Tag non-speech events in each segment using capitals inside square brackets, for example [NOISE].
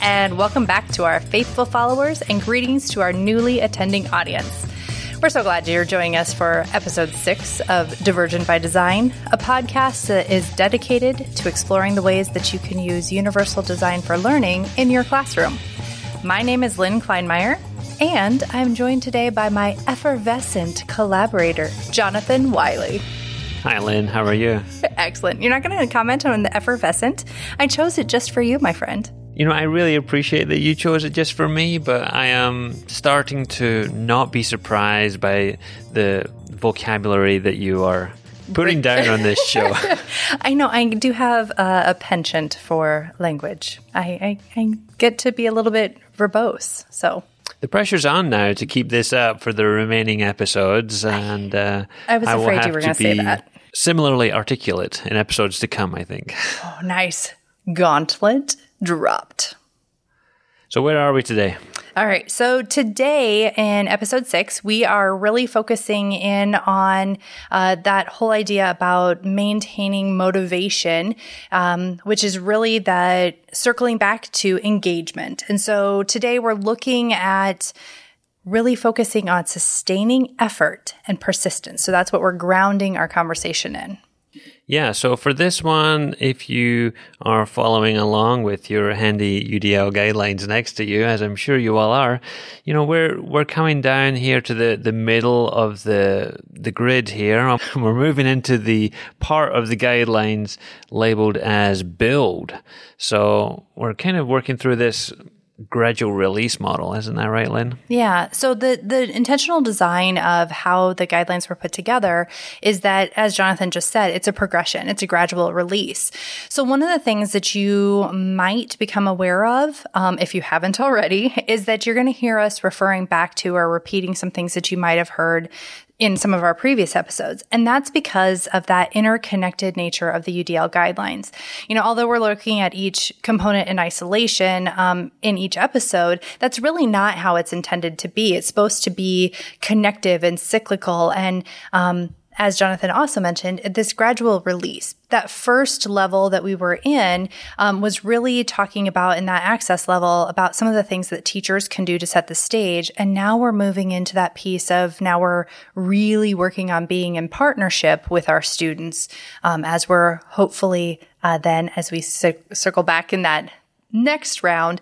and welcome back to our faithful followers and greetings to our newly attending audience. We're so glad you're joining us for episode six of Divergent by Design, a podcast that is dedicated to exploring the ways that you can use universal design for learning in your classroom. My name is Lynn Kleinmeyer, and I'm joined today by my effervescent collaborator, Jonathan Wiley. Hi, Lynn. How are you? [LAUGHS] Excellent. You're not going to comment on the effervescent? I chose it just for you, my friend. You know, I really appreciate that you chose it just for me, but I am starting to not be surprised by the vocabulary that you are putting down on this show. [LAUGHS] I know I do have uh, a penchant for language. I, I, I get to be a little bit verbose, so the pressure's on now to keep this up for the remaining episodes, and uh, I was afraid you were going to say that. Similarly articulate in episodes to come, I think. Oh, nice gauntlet dropped. So, where are we today? All right. So, today in episode six, we are really focusing in on uh, that whole idea about maintaining motivation, um, which is really that circling back to engagement. And so, today we're looking at really focusing on sustaining effort and persistence. So, that's what we're grounding our conversation in. Yeah, so for this one, if you are following along with your handy UDL guidelines next to you, as I'm sure you all are, you know we're we're coming down here to the, the middle of the the grid here. [LAUGHS] We're moving into the part of the guidelines labeled as build. So we're kind of working through this gradual release model, isn't that right, Lynn? Yeah. So the the intentional design of how the guidelines were put together is that, as Jonathan just said, it's a progression. It's a gradual release. So one of the things that you might become aware of, um, if you haven't already, [LAUGHS] is that you're going to hear us referring back to or repeating some things that you might have heard in some of our previous episodes. And that's because of that interconnected nature of the UDL guidelines. You know, although we're looking at each component in isolation um, in each episode, that's really not how it's intended to be. It's supposed to be connective and cyclical and um, as Jonathan also mentioned, this gradual release. That first level that we were in um, was really talking about in that access level about some of the things that teachers can do to set the stage. And now we're moving into that piece of now we're really working on being in partnership with our students um, as we're hopefully uh, then, as we c- circle back in that next round,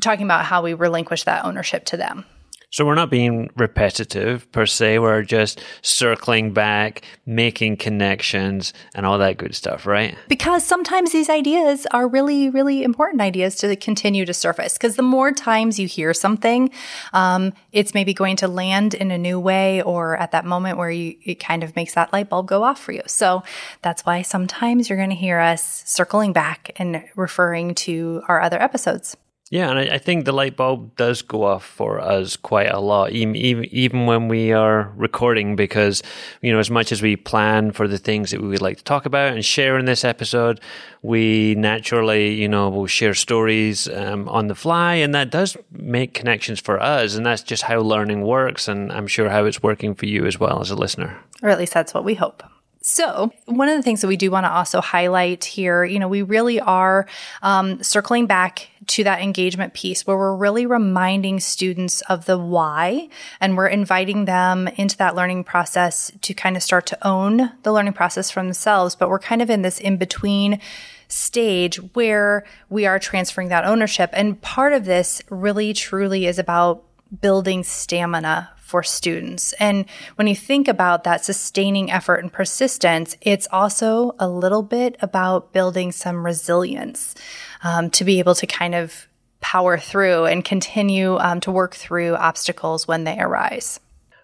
talking about how we relinquish that ownership to them. So we're not being repetitive per se. We're just circling back, making connections, and all that good stuff, right? Because sometimes these ideas are really, really important ideas to continue to surface. Because the more times you hear something, um, it's maybe going to land in a new way or at that moment where you, it kind of makes that light bulb go off for you. So that's why sometimes you're going to hear us circling back and referring to our other episodes. Yeah, and I, I, think the light bulb does go off for us quite a lot, even, even when we are recording, because you know, as much as we plan for the things that we would like to talk about and share in this episode, we naturally, you know, will share stories um, on the fly, and that does make connections for us, and that's just how learning works, and I'm sure how it's working for you as well as a listener, or at least that's what we hope. So, one of the things that we do want to also highlight here, you know, we really are um, circling back to that engagement piece where we're really reminding students of the why and we're inviting them into that learning process to kind of start to own the learning process for themselves. But we're kind of in this in between stage where we are transferring that ownership. And part of this really truly is about building stamina for students. And when you think about that sustaining effort and persistence, it's also a little bit about building some resilience um, to be able to kind of power through and continue um, to work through obstacles when they arise.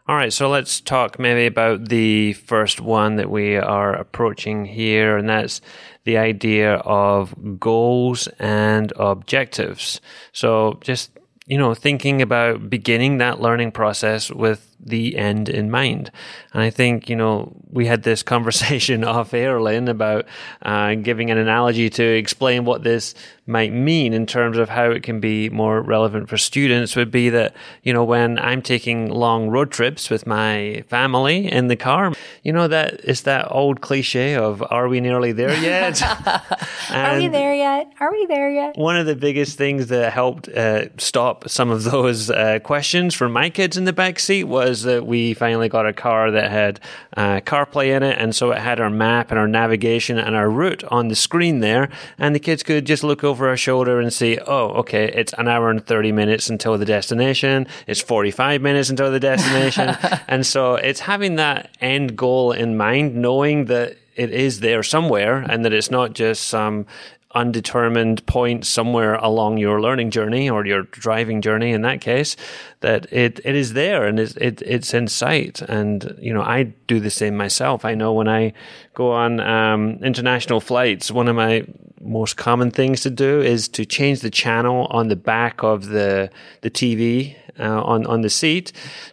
All right, so let's talk maybe about the first one that we are approaching here, and that's the idea of goals and objectives. So, just you know, thinking about beginning that learning process with the end in mind. And I think, you know, we had this [LAUGHS] conversation [LAUGHS] off air, Lynn, about uh, giving an analogy to explain what this might mean in terms of how it can be more relevant for students would be that, you know, when I'm taking long road trips with my family in the car, you know, that it's that old cliche of, are we nearly there yet? [LAUGHS] Are we there yet? Are we there yet? One of the biggest things that helped uh, stop some of [LAUGHS] those uh, questions from my kids in the back seat was that we finally got a car that had uh, CarPlay in it, and so it had our map and our navigation and our route on the screen there, and the kids could just look over our shoulder and see, oh, okay, it's an hour and thirty minutes until the destination. It's forty-five minutes until the destination, [LAUGHS] and so it's having that end goal in mind, knowing that it is there somewhere and that it's not just some undetermined point somewhere along your learning journey or your driving journey in that case that it, it is there and it's, it, it's in sight. And you know i do the same myself. I know when i go on um, international flights one of my most common things to do is to change the channel on the back of the the tv uh, on on the seat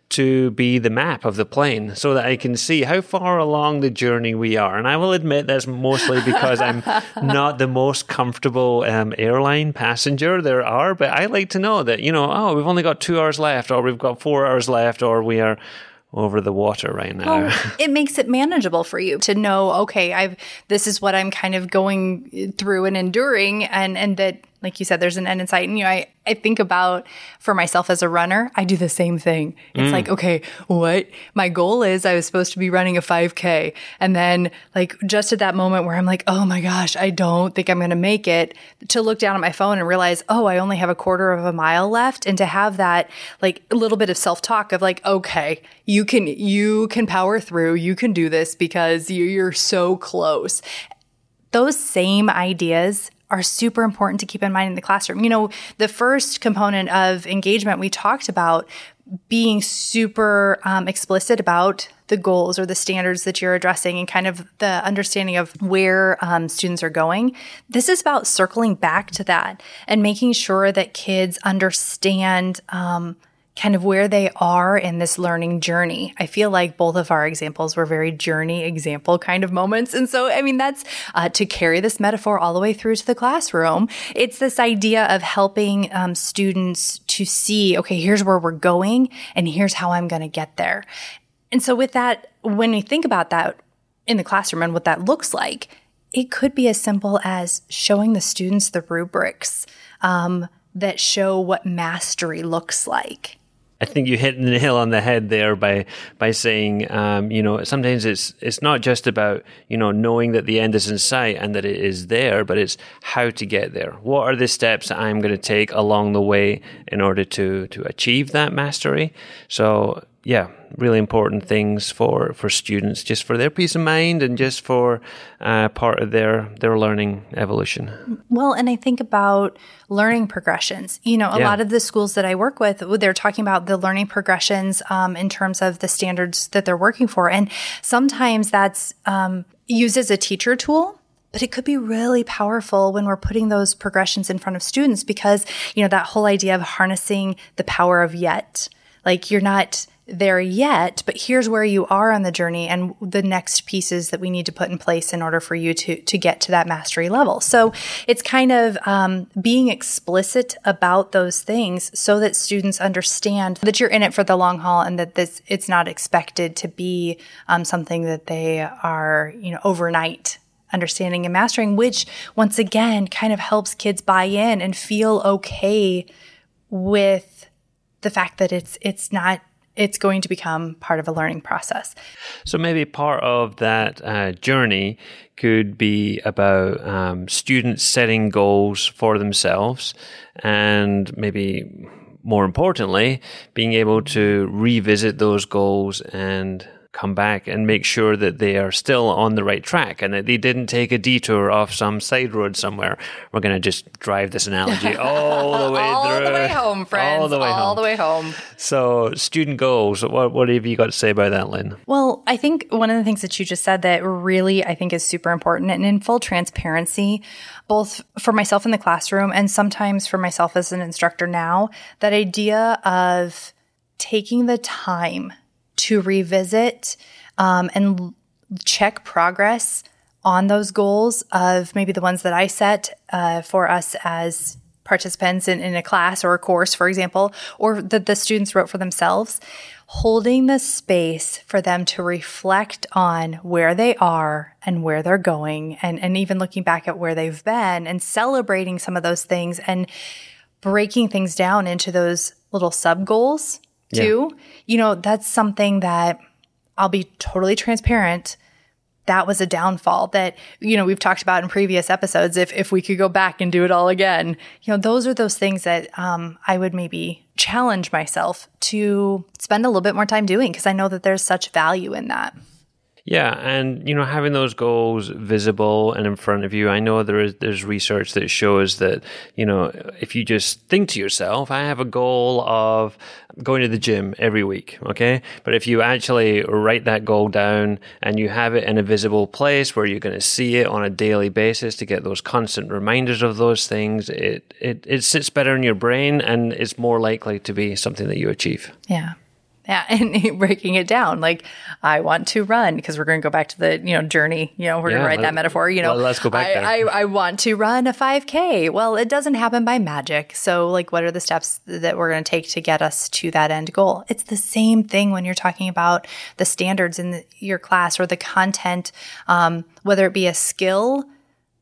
to be the map of the plane, so that I can see how far along the journey we are. And I will admit that's mostly because I'm [LAUGHS] not the most comfortable um, airline passenger there are, but I like to know that you know, oh, we've only got two hours left, or we've got four hours left, or we are over the water right now. Well, [LAUGHS] it makes it manageable for you to know, okay, I've this is what I'm kind of going through and enduring and and that like you said, there's an end in sight. And, you know, I, I think about for myself as a runner, I do the same thing. It's mm. like, okay, what my goal is, I was supposed to be running a 5K. And then, like, just at that moment where I'm like, oh my gosh, I don't think I'm going to make it, to look down at my phone and realize, oh, I only have a quarter of a mile left. And to have that, like, a little bit of self talk of, like, okay, you can, you can power through, you can do this because you're so close those same ideas are super important to keep in mind in the classroom. You know, the first component of engagement we talked about being super um, explicit about the goals or the standards that you're addressing and kind of the understanding of where um, students are going. This is about circling back to that and making sure that kids understand. Um, kind of where they are in this learning journey. I feel like both of our examples were very journey example kind of moments. And so, I mean, that's uh, to carry this metaphor all the way through to the classroom. It's this idea of helping um, students to see, okay, here's where we're going and here's how I'm going to get there. And so with that, when we think about that in the classroom and what that looks like, it could be as simple as showing the students the rubrics um, that show what mastery looks like. I think you hit the nail on the head there by by saying, um, you know, sometimes it's it's not just about you know knowing that the end is in sight and that it is there, but it's how to get there. What are the steps that I'm going to take along the way in order to to achieve that mastery? So yeah, really important things for, for students, just for their peace of mind and just for uh, part of their their learning evolution. Well, and I think about learning progressions. You know, a yeah. lot of the schools that I work with, they're talking about the learning progressions um, in terms of the standards that they're working for, and sometimes that's um, used as a teacher tool but it could be really powerful when we're putting those progressions in front of students because you know that whole idea of harnessing the power of yet like you're not there yet, but here's where you are on the journey and the next pieces that we need to put in place in order for you to to get to that mastery level. So it's kind of um, being explicit about those things so that students understand that you're in it for the long haul and that this it's not expected to be um, something that they are you know overnight understanding and mastering, which once again kind of helps kids buy in and feel okay with the fact that it's it's not it's going to become part of a learning process. So maybe part of that uh, journey could be about um, students setting goals for themselves and maybe more importantly, being able to revisit those goals and come back and make sure that they are still on the right track and that they didn't take a detour off some side road somewhere. We're going to just drive this analogy [LAUGHS] all the way all through. All the way home, friends. All the way all home. The way home. So, student goals. What, what have you got to say about that, Lynn? Well, I think one of the things that you just said that really I think is super important and in full transparency, both for myself in the classroom and sometimes for myself as an instructor now, that idea of taking the time to revisit um, and check progress on those goals of maybe the ones that I set uh, for us as participants in, in a class or a course, for example, or that the students wrote for themselves, holding the space for them to reflect on where they are and where they're going, and, and even looking back at where they've been and celebrating some of those things and breaking things down into those little sub goals too. Yeah. You know, that's something that I'll be totally transparent that was a downfall that you know we've talked about in previous episodes if if we could go back and do it all again you know those are those things that um, i would maybe challenge myself to spend a little bit more time doing because i know that there's such value in that yeah, and you know having those goals visible and in front of you. I know there is there's research that shows that you know if you just think to yourself, I have a goal of going to the gym every week, okay? But if you actually write that goal down and you have it in a visible place where you're going to see it on a daily basis to get those constant reminders of those things, it it it sits better in your brain and it's more likely to be something that you achieve. Yeah. Yeah, [LAUGHS] and breaking it down, like I want to run because we're going to go back to the you know journey. You know, we're yeah, going to write that metaphor. You know, let's go back I, there. I, I want to run a 5K. Well, it doesn't happen by magic. So, like, what are the steps that we're going to take to get us to that end goal? It's the same thing when you're talking about the standards in the, your class or the content, um, whether it be a skill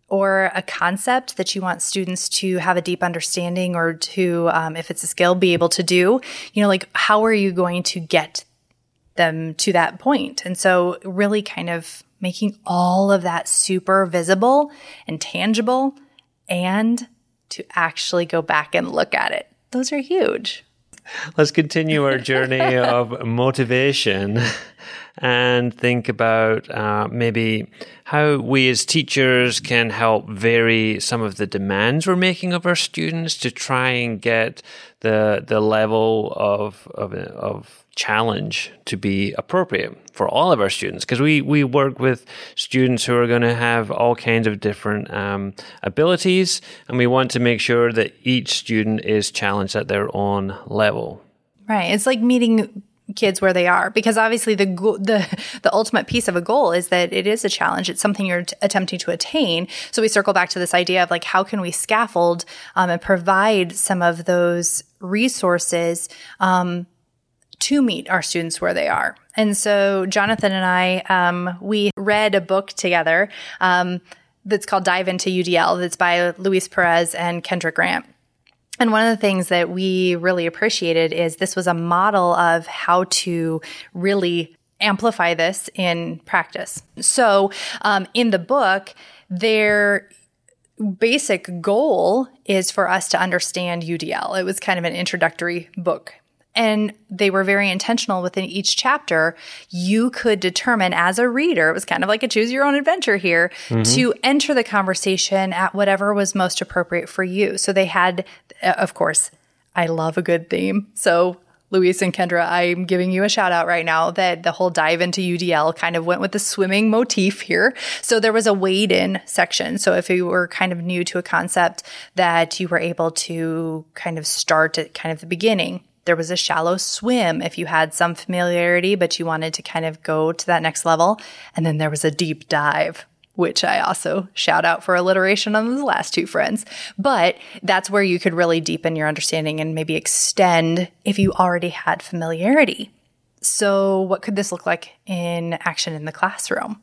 or a concept that you want students to have a deep understanding or to, um, if it's a skill, be able to do, you know, like how are you going to get them to that point? And so, really kind of making all of that super visible and tangible and to actually go back and look at it. Those are huge. Let's continue our journey [LAUGHS] of motivation and think about uh, maybe how we as teachers can help vary some of the demands we're making of our students to try and get the the level of of, of challenge to be appropriate for all of our students. Because we we work with students who are going to have all kinds of different um, abilities and we want to make sure that each student is challenged at their own level. Right. It's like meeting kids where they are. Because obviously the the the ultimate piece of a goal is that it is a challenge. It's something you're t- attempting to attain. So we circle back to this idea of like how can we scaffold um, and provide some of those resources um, to meet our students where they are. And so jonathan and i um, we read a book together um, that's called dive into udl that's by luis perez and kendra grant and one of the things that we really appreciated is this was a model of how to really amplify this in practice. So, um, in the book, their basic goal is for us to understand UDL. It was kind of an introductory book and they were very intentional within each chapter. You could determine as a reader, it was kind of like a choose your own adventure here, mm-hmm. to enter the conversation at whatever was most appropriate for you. So they had, uh, of course, I love a good theme. So Luis and Kendra, I'm giving you a shout out right now that the whole dive into UDL kind of went with the swimming motif here. So there was a wade in section. So if you were kind of new to a concept that you were able to kind of start at kind of the beginning there was a shallow swim if you had some familiarity, but you wanted to kind of go to that next level. And then there was a deep dive, which I also shout out for alliteration on the last two friends. But that's where you could really deepen your understanding and maybe extend if you already had familiarity. So, what could this look like in action in the classroom?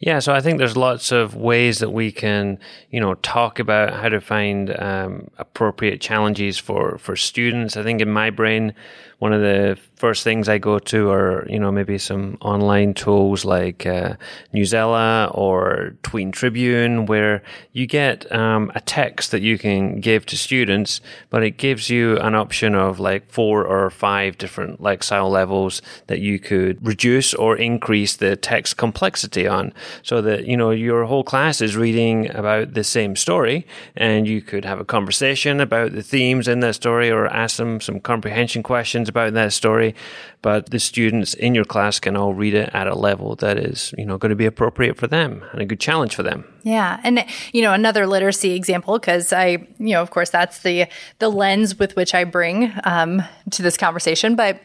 Yeah, so I think there's lots of ways that we can, you know, talk about how to find um, appropriate challenges for for students. I think in my brain, one of the first things I go to are, you know, maybe some online tools like uh, Newsela or Tween Tribune, where you get um, a text that you can give to students, but it gives you an option of like four or five different Lexile levels that you could reduce or increase the text complexity on, so that you know your whole class is reading about the same story, and you could have a conversation about the themes in that story, or ask them some comprehension questions about that story, but the students in your class can all read it at a level that is, you know, going to be appropriate for them and a good challenge for them. Yeah, and you know, another literacy example because I, you know, of course, that's the the lens with which I bring um, to this conversation, but.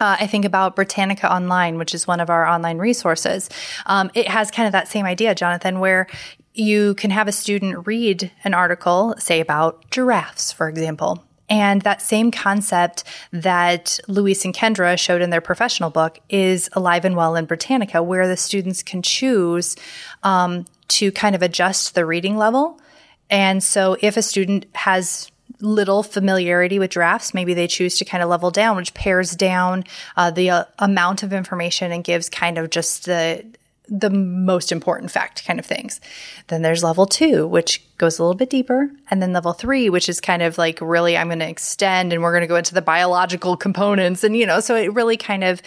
Uh, I think about Britannica Online, which is one of our online resources. Um, it has kind of that same idea, Jonathan, where you can have a student read an article, say about giraffes, for example. And that same concept that Luis and Kendra showed in their professional book is alive and well in Britannica, where the students can choose um, to kind of adjust the reading level. And so if a student has little familiarity with drafts, maybe they choose to kind of level down, which pares down uh, the uh, amount of information and gives kind of just the the most important fact kind of things. Then there's level two, which goes a little bit deeper. And then level three, which is kind of like really, I'm going to extend and we're going to go into the biological components. And, you know, so it really kind of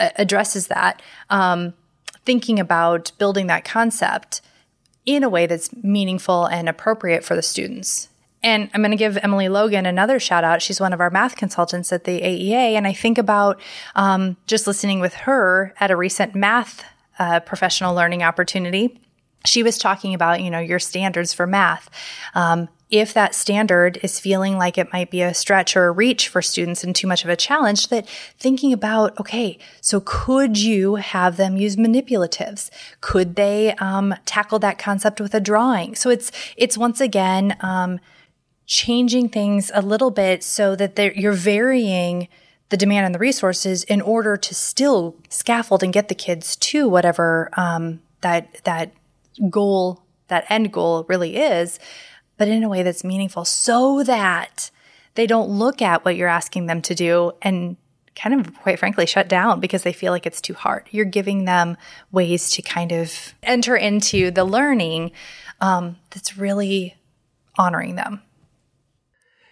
uh, addresses that. Um, thinking about building that concept in a way that's meaningful and appropriate for the students. And I'm going to give Emily Logan another shout out. She's one of our math consultants at the AEA. And I think about um, just listening with her at a recent math uh, professional learning opportunity. She was talking about, you know, your standards for math. Um, if that standard is feeling like it might be a stretch or a reach for students and too much of a challenge, that thinking about, okay, so could you have them use manipulatives? Could they um, tackle that concept with a drawing? So it's it's once again um, changing things a little bit so that you're varying the demand and the resources in order to still scaffold and get the kids to whatever um, that that goal, that end goal really is, but in a way that's meaningful, so that they don't look at what you're asking them to do and kind of quite frankly shut down because they feel like it's too hard. You're giving them ways to kind of enter into the learning um, that's really honoring them.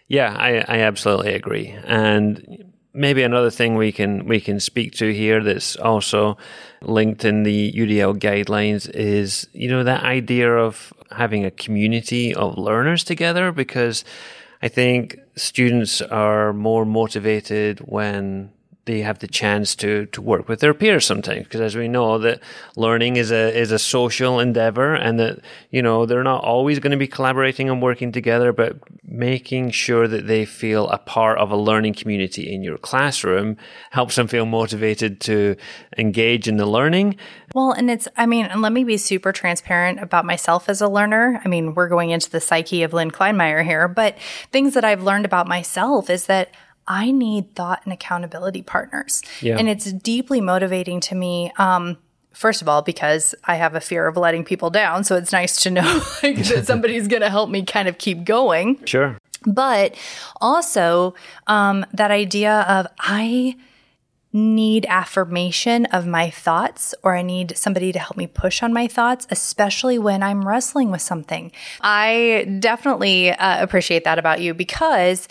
Yeah, I, I absolutely agree. And maybe another thing we can we can speak to here that's also linked in the UDL guidelines is you know that idea of having a community of learners together because I think students are more motivated when they have the chance to to work with their peers sometimes because as we know that learning is a is a social endeavor and that you know they're not always going to be collaborating and working together but making sure that they feel a part of a learning community in your classroom helps them feel motivated to engage in the learning. Well and it's i mean let me be super transparent about myself as a learner. I mean we're going into the psyche of lynn kleinmeyer here but things that i've learned about myself is that I need thought and accountability partners. Yeah. And it's deeply motivating to me. Um, first of all, because I have a fear of letting people down. So it's nice to know [LAUGHS] like, that [LAUGHS] somebody's going to help me kind of keep going. Sure. But also, um, that idea of I need affirmation of my thoughts or I need somebody to help me push on my thoughts, especially when I'm wrestling with something. I definitely uh, appreciate that about you because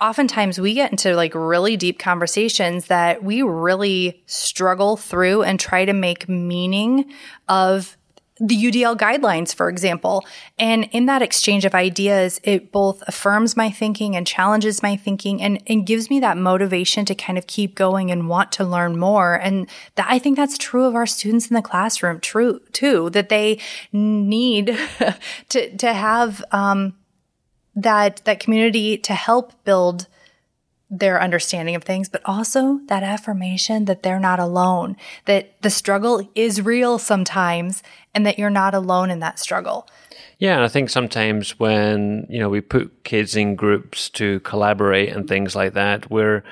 oftentimes we get into like really deep conversations that we really struggle through and try to make meaning of the UDL guidelines, for example. And in that exchange of ideas, it both affirms my thinking and challenges my thinking and, and gives me that motivation to kind of keep going and want to learn more. And that, I think that's true of our students in the classroom, true too, that they need [LAUGHS] to, to have, um, that that community to help build their understanding of things, but also that affirmation that they're not alone, that the struggle is real sometimes and that you're not alone in that struggle. Yeah, and I think sometimes when, you know, we put kids in groups to collaborate and things like that, we're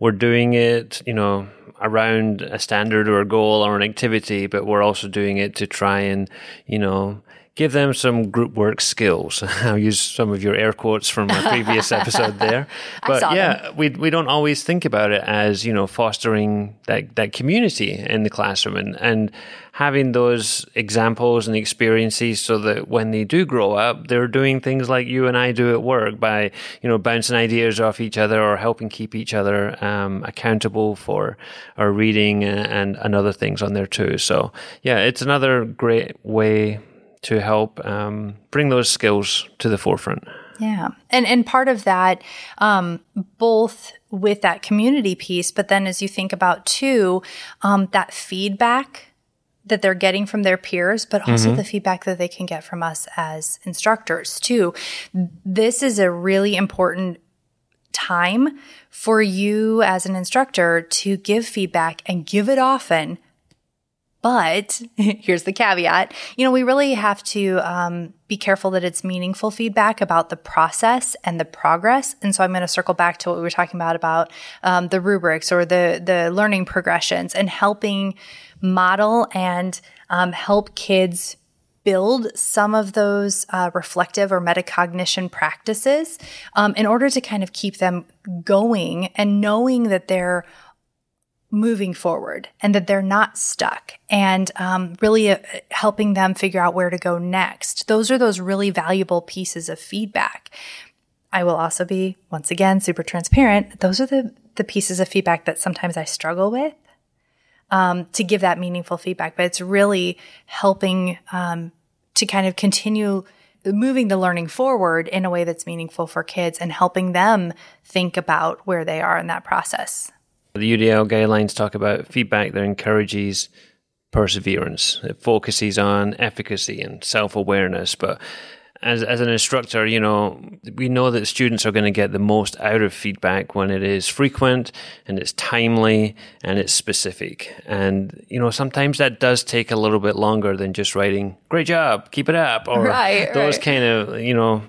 we're doing it, you know, around a standard or a goal or an activity, but we're also doing it to try and, you know, give them some group work skills. [LAUGHS] I'll use some of your air quotes from a previous episode there. [LAUGHS] But yeah, them. we we don't always think about it as, you know, fostering that, that community in the classroom and, and having those examples and experiences so that when they do grow up, they're doing things like you and I do at work by, you know, bouncing ideas off each other or helping keep each other um, accountable for our reading and, and other things on there too. So yeah, it's another great way to help um, bring those skills to the forefront. Yeah. And and part of that, um, both with that community piece, but then as you think about too, um, that feedback that they're getting from their peers, but also mm-hmm. the feedback that they can get from us as instructors too. This is a really important time for you as an instructor to give feedback and give it often But [LAUGHS] here's the caveat. You know, we really have to um, be careful that it's meaningful feedback about the process and the progress. And so I'm going to circle back to what we were talking about about um, the rubrics or the the learning progressions and helping model and um, help kids build some of those uh, reflective or metacognition practices um, in order to kind of keep them going and knowing that they're moving forward and that they're not stuck and um, really uh, helping them figure out where to go next. Those are those really valuable pieces of feedback. I will also be, once again, super transparent. Those are the, the pieces of feedback that sometimes I struggle with um, to give that meaningful feedback, but it's really helping um, to kind of continue moving the learning forward in a way that's meaningful for kids and helping them think about where they are in that process. The UDL guidelines talk about feedback that encourages perseverance. It focuses on efficacy and self awareness, but as as an instructor, you know, we know that students are going to get the most out of feedback when it is frequent and it's timely and it's specific. And you know, sometimes that does take a little bit longer than just writing "Great job, keep it up" or [LAUGHS] right, those right. kind of you know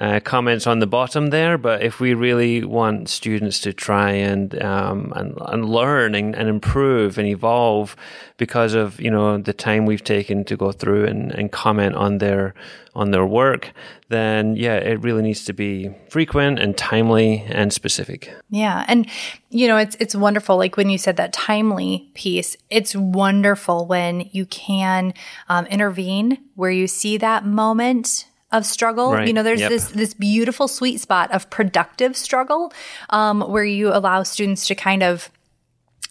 uh, comments on the bottom there. But if we really want students to try and um, and, and learn and, and improve and evolve because of you know the time we've taken to go through and, and comment on their on their work, then yeah, it really needs to be frequent and timely and specific. Yeah, and you know it's it's wonderful. Like when you said that timely piece, it's wonderful when you can um, intervene where you see that moment of struggle. Right. You know, there's yep. this this beautiful sweet spot of productive struggle um, where you allow students to kind of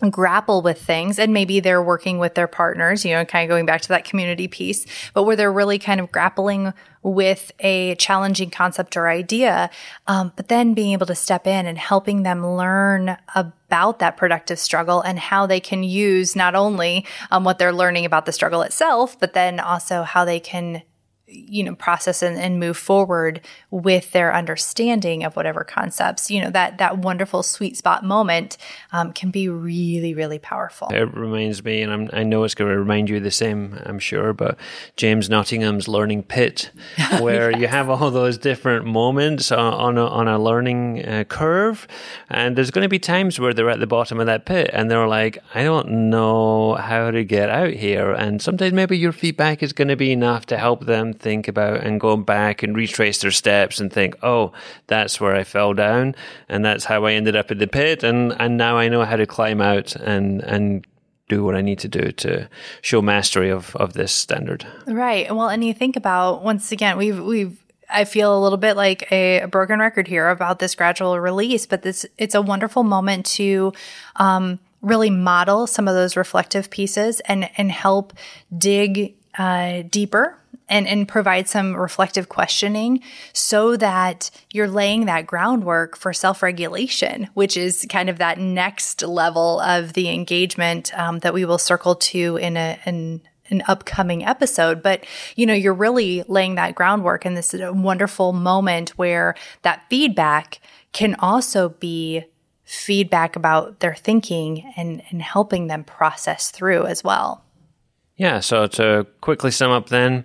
grapple with things and maybe they're working with their partners, you know, kind of going back to that community piece, but where they're really kind of grappling with a challenging concept or idea, um, but then being able to step in and helping them learn about that productive struggle and how they can use not only um, what they're learning about the struggle itself, but then also how they can you know process and, and, move forward with their understanding of whatever concepts you know that that wonderful sweet spot moment um, can be really really powerful it reminds me and I'm, i know it's going to remind you the same i'm sure but james nottingham's learning pit [LAUGHS] where yes. you have all those different moments on, on, a, on a learning uh, curve and there's going to be times where they're at the bottom of that pit and they're like i don't know how to get out here and sometimes maybe your feedback is going to be enough to help them think about and go back and retrace their steps and think, oh, that's where I fell down and that's how I ended up in the pit and, and now I know how to climb out and, and do what I need to do to show mastery of, of this standard. Right. Well, and you think about once again, we've we've I feel a little bit like a, broken record here about this gradual release, but this it's a wonderful moment to um, really model some of those reflective pieces and and help dig uh, deeper and, and provide some reflective questioning so that you're laying that groundwork for self regulation, which is kind of that next level of the engagement um, that we will circle to in a, in an upcoming episode. But, you know, you're really laying that groundwork and this is a wonderful moment where that feedback can also be feedback about their thinking and, and helping them process through as well. Yeah, so to quickly sum up then,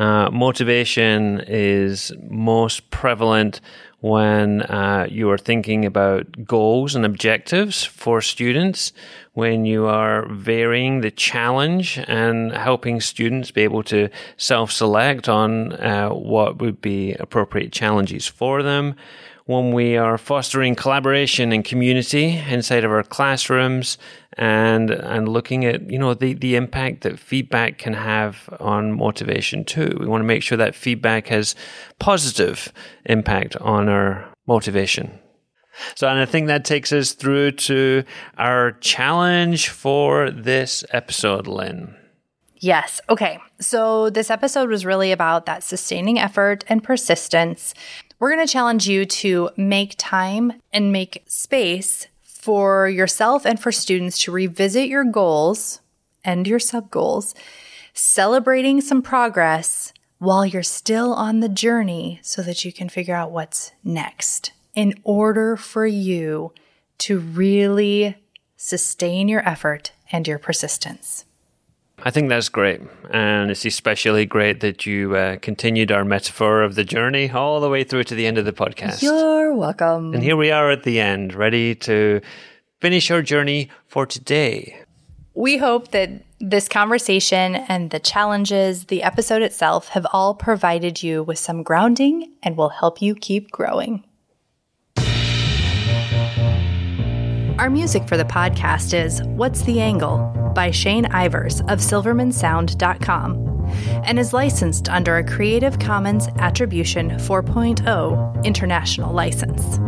uh, motivation is most prevalent when uh, you are thinking about goals and objectives for students, when you are varying the challenge and helping students be able to self select on uh, what would be appropriate challenges for them when we are fostering collaboration and community inside of our classrooms and and looking at you know the the impact that feedback can have on motivation too. We want to make sure that feedback has positive impact on our motivation. So, and I think that takes us through to our challenge for this episode, Lynn. Yes. Okay. So, this episode was really about that sustaining effort and persistence we're going to challenge you to make time and make space for yourself and for students to revisit your goals and your sub goals, celebrating some progress while you're still on the journey so that you can figure out what's next in order for you to really sustain your effort and your persistence. I think that's great. And it's especially great that you uh, continued our metaphor of the journey all the way through to the end of the podcast. You're welcome. And here we are at the end, ready to finish our journey for today. We hope that this conversation and the challenges, the episode itself, have all provided you with some grounding and will help you keep growing. Our music for the podcast is What's the Angle by Shane Ivers of silvermansound.com and is licensed under a Creative Commons Attribution 4.0 international license.